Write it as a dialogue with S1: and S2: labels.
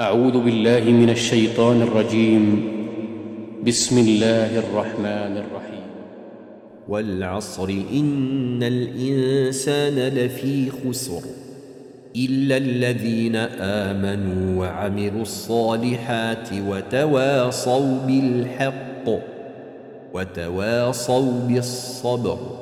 S1: أعوذ بالله من الشيطان الرجيم. بسم الله الرحمن الرحيم.
S2: والعصر إن الإنسان لفي خسر إلا الذين آمنوا وعملوا الصالحات وتواصوا بالحق وتواصوا بالصبر.